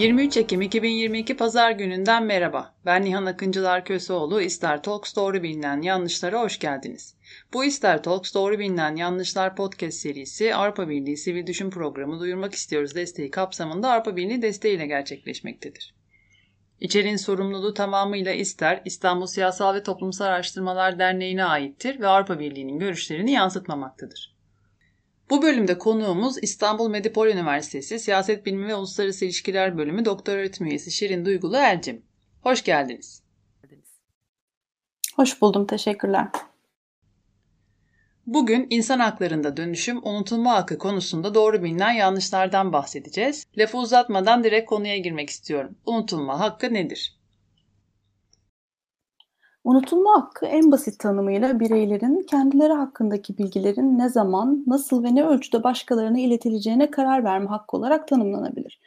23 Ekim 2022 Pazar gününden merhaba. Ben Nihan Akıncılar Köseoğlu. İster Talks Doğru Bilinen Yanlışlara hoş geldiniz. Bu İster Talks Doğru Bilinen Yanlışlar podcast serisi Avrupa Birliği Sivil Düşün Programı Duyurmak istiyoruz desteği kapsamında Avrupa Birliği desteğiyle gerçekleşmektedir. İçeriğin sorumluluğu tamamıyla İster, İstanbul Siyasal ve Toplumsal Araştırmalar Derneği'ne aittir ve Avrupa Birliği'nin görüşlerini yansıtmamaktadır. Bu bölümde konuğumuz İstanbul Medipol Üniversitesi Siyaset Bilimi ve Uluslararası İlişkiler Bölümü Doktor Öğretim Üyesi Şirin Duygulu Elcim. Hoş geldiniz. Hoş buldum, teşekkürler. Bugün insan haklarında dönüşüm unutulma hakkı konusunda doğru bilinen yanlışlardan bahsedeceğiz. Lafı uzatmadan direkt konuya girmek istiyorum. Unutulma hakkı nedir? Unutulma hakkı en basit tanımıyla bireylerin kendileri hakkındaki bilgilerin ne zaman, nasıl ve ne ölçüde başkalarına iletileceğine karar verme hakkı olarak tanımlanabilir.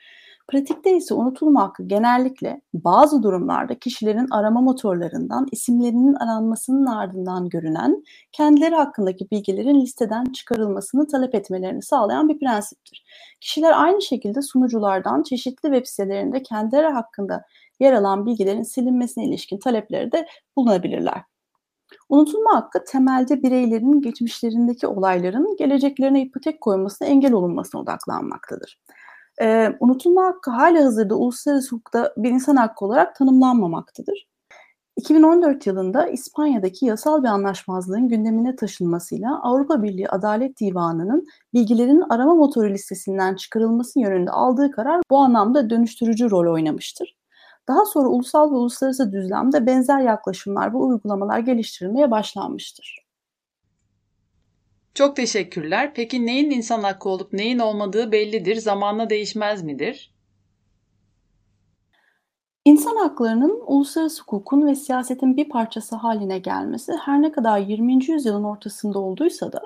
Pratikte ise unutulma hakkı genellikle bazı durumlarda kişilerin arama motorlarından isimlerinin aranmasının ardından görünen kendileri hakkındaki bilgilerin listeden çıkarılmasını talep etmelerini sağlayan bir prensiptir. Kişiler aynı şekilde sunuculardan çeşitli web sitelerinde kendileri hakkında yer alan bilgilerin silinmesine ilişkin talepleri de bulunabilirler. Unutulma hakkı temelde bireylerin geçmişlerindeki olayların geleceklerine ipotek koymasına engel olunmasına odaklanmaktadır. Ee, unutulma hakkı hala hazırda uluslararası hukukta bir insan hakkı olarak tanımlanmamaktadır. 2014 yılında İspanya'daki yasal bir anlaşmazlığın gündemine taşınmasıyla Avrupa Birliği Adalet Divanı'nın bilgilerin arama motoru listesinden çıkarılması yönünde aldığı karar bu anlamda dönüştürücü rol oynamıştır. Daha sonra ulusal ve uluslararası düzlemde benzer yaklaşımlar ve uygulamalar geliştirilmeye başlanmıştır. Çok teşekkürler. Peki neyin insan hakkı olup neyin olmadığı bellidir, zamanla değişmez midir? İnsan haklarının uluslararası hukukun ve siyasetin bir parçası haline gelmesi her ne kadar 20. yüzyılın ortasında olduysa da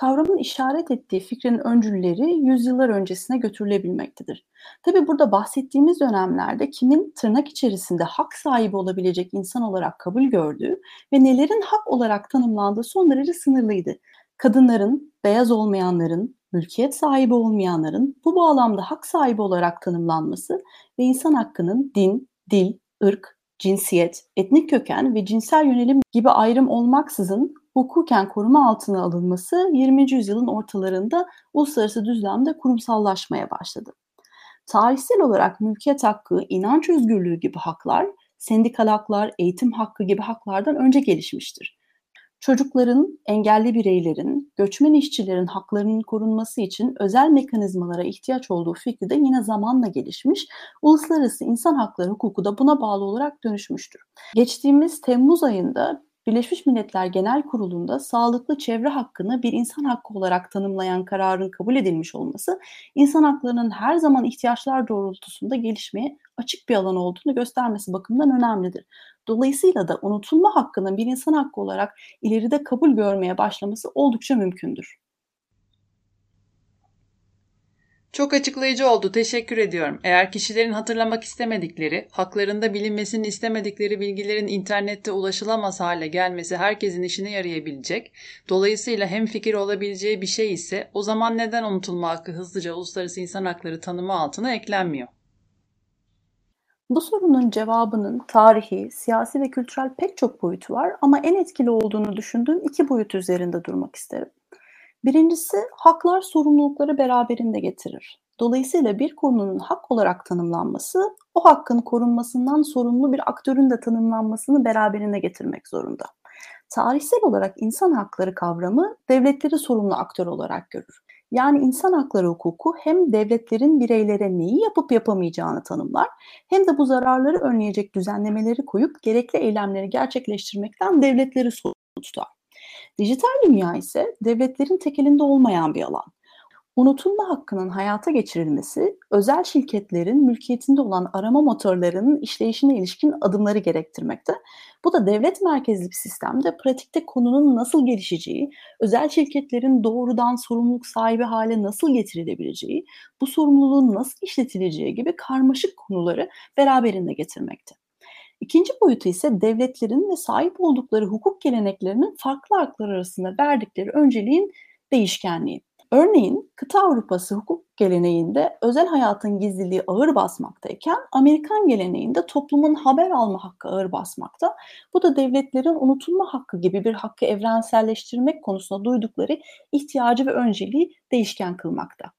kavramın işaret ettiği fikrin öncülleri yüzyıllar öncesine götürülebilmektedir. Tabi burada bahsettiğimiz dönemlerde kimin tırnak içerisinde hak sahibi olabilecek insan olarak kabul gördüğü ve nelerin hak olarak tanımlandığı son derece sınırlıydı. Kadınların, beyaz olmayanların, mülkiyet sahibi olmayanların bu bağlamda hak sahibi olarak tanımlanması ve insan hakkının din, dil, ırk, cinsiyet, etnik köken ve cinsel yönelim gibi ayrım olmaksızın hukuken koruma altına alınması 20. yüzyılın ortalarında uluslararası düzlemde kurumsallaşmaya başladı. Tarihsel olarak mülkiyet hakkı, inanç özgürlüğü gibi haklar, sendikal haklar, eğitim hakkı gibi haklardan önce gelişmiştir. Çocukların, engelli bireylerin, göçmen işçilerin haklarının korunması için özel mekanizmalara ihtiyaç olduğu fikri de yine zamanla gelişmiş, uluslararası insan hakları hukuku da buna bağlı olarak dönüşmüştür. Geçtiğimiz Temmuz ayında Birleşmiş Milletler Genel Kurulu'nda sağlıklı çevre hakkını bir insan hakkı olarak tanımlayan kararın kabul edilmiş olması, insan haklarının her zaman ihtiyaçlar doğrultusunda gelişmeye açık bir alan olduğunu göstermesi bakımından önemlidir. Dolayısıyla da unutulma hakkının bir insan hakkı olarak ileride kabul görmeye başlaması oldukça mümkündür. Çok açıklayıcı oldu. Teşekkür ediyorum. Eğer kişilerin hatırlamak istemedikleri, haklarında bilinmesini istemedikleri bilgilerin internette ulaşılamaz hale gelmesi herkesin işine yarayabilecek, dolayısıyla hem fikir olabileceği bir şey ise o zaman neden unutulma hakkı hızlıca uluslararası insan hakları tanımı altına eklenmiyor? Bu sorunun cevabının tarihi, siyasi ve kültürel pek çok boyutu var ama en etkili olduğunu düşündüğüm iki boyut üzerinde durmak isterim. Birincisi haklar sorumlulukları beraberinde getirir. Dolayısıyla bir konunun hak olarak tanımlanması o hakkın korunmasından sorumlu bir aktörün de tanımlanmasını beraberinde getirmek zorunda. Tarihsel olarak insan hakları kavramı devletleri sorumlu aktör olarak görür. Yani insan hakları hukuku hem devletlerin bireylere neyi yapıp yapamayacağını tanımlar hem de bu zararları önleyecek düzenlemeleri koyup gerekli eylemleri gerçekleştirmekten devletleri sorumlu tutar. Dijital dünya ise devletlerin tekelinde olmayan bir alan. Unutulma hakkının hayata geçirilmesi, özel şirketlerin mülkiyetinde olan arama motorlarının işleyişine ilişkin adımları gerektirmekte. Bu da devlet merkezli bir sistemde pratikte konunun nasıl gelişeceği, özel şirketlerin doğrudan sorumluluk sahibi hale nasıl getirilebileceği, bu sorumluluğun nasıl işletileceği gibi karmaşık konuları beraberinde getirmekte. İkinci boyutu ise devletlerin ve sahip oldukları hukuk geleneklerinin farklı haklar arasında verdikleri önceliğin değişkenliği. Örneğin kıta Avrupası hukuk geleneğinde özel hayatın gizliliği ağır basmaktayken Amerikan geleneğinde toplumun haber alma hakkı ağır basmakta. Bu da devletlerin unutulma hakkı gibi bir hakkı evrenselleştirmek konusunda duydukları ihtiyacı ve önceliği değişken kılmakta.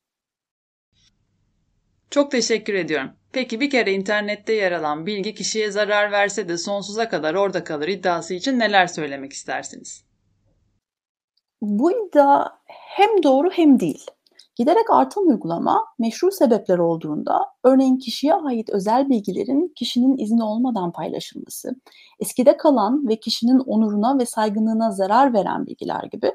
Çok teşekkür ediyorum. Peki bir kere internette yer alan bilgi kişiye zarar verse de sonsuza kadar orada kalır iddiası için neler söylemek istersiniz? Bu iddia hem doğru hem değil. Giderek artan uygulama meşru sebepler olduğunda, örneğin kişiye ait özel bilgilerin kişinin izni olmadan paylaşılması, eskide kalan ve kişinin onuruna ve saygınlığına zarar veren bilgiler gibi,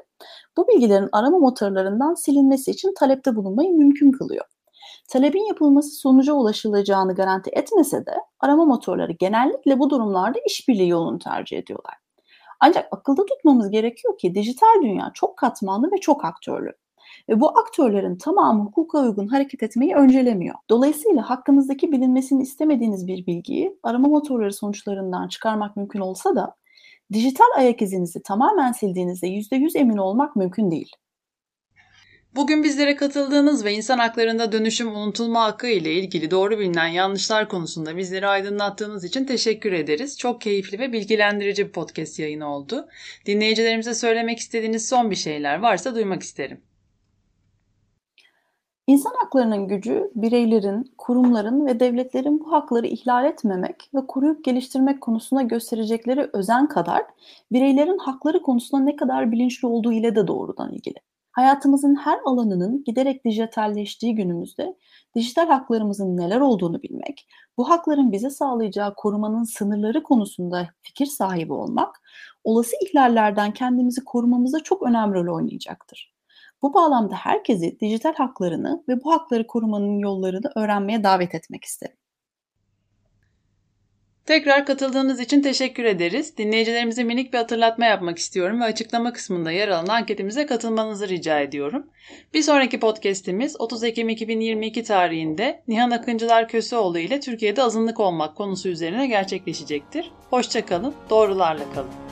bu bilgilerin arama motorlarından silinmesi için talepte bulunmayı mümkün kılıyor. Talebin yapılması sonuca ulaşılacağını garanti etmese de arama motorları genellikle bu durumlarda işbirliği yolunu tercih ediyorlar. Ancak akılda tutmamız gerekiyor ki dijital dünya çok katmanlı ve çok aktörlü. Ve bu aktörlerin tamamı hukuka uygun hareket etmeyi öncelemiyor. Dolayısıyla hakkınızdaki bilinmesini istemediğiniz bir bilgiyi arama motorları sonuçlarından çıkarmak mümkün olsa da dijital ayak izinizi tamamen sildiğinizde %100 emin olmak mümkün değil. Bugün bizlere katıldığınız ve insan haklarında dönüşüm unutulma hakkı ile ilgili doğru bilinen yanlışlar konusunda bizleri aydınlattığınız için teşekkür ederiz. Çok keyifli ve bilgilendirici bir podcast yayını oldu. Dinleyicilerimize söylemek istediğiniz son bir şeyler varsa duymak isterim. İnsan haklarının gücü bireylerin, kurumların ve devletlerin bu hakları ihlal etmemek ve koruyup geliştirmek konusunda gösterecekleri özen kadar bireylerin hakları konusunda ne kadar bilinçli olduğu ile de doğrudan ilgili. Hayatımızın her alanının giderek dijitalleştiği günümüzde dijital haklarımızın neler olduğunu bilmek, bu hakların bize sağlayacağı korumanın sınırları konusunda fikir sahibi olmak, olası ihlallerden kendimizi korumamızda çok önemli rol oynayacaktır. Bu bağlamda herkesi dijital haklarını ve bu hakları korumanın yollarını öğrenmeye davet etmek isterim. Tekrar katıldığınız için teşekkür ederiz. Dinleyicilerimize minik bir hatırlatma yapmak istiyorum ve açıklama kısmında yer alan anketimize katılmanızı rica ediyorum. Bir sonraki podcast'imiz 30 Ekim 2022 tarihinde Nihan Akıncılar Köseoğlu ile Türkiye'de azınlık olmak konusu üzerine gerçekleşecektir. Hoşçakalın, doğrularla kalın.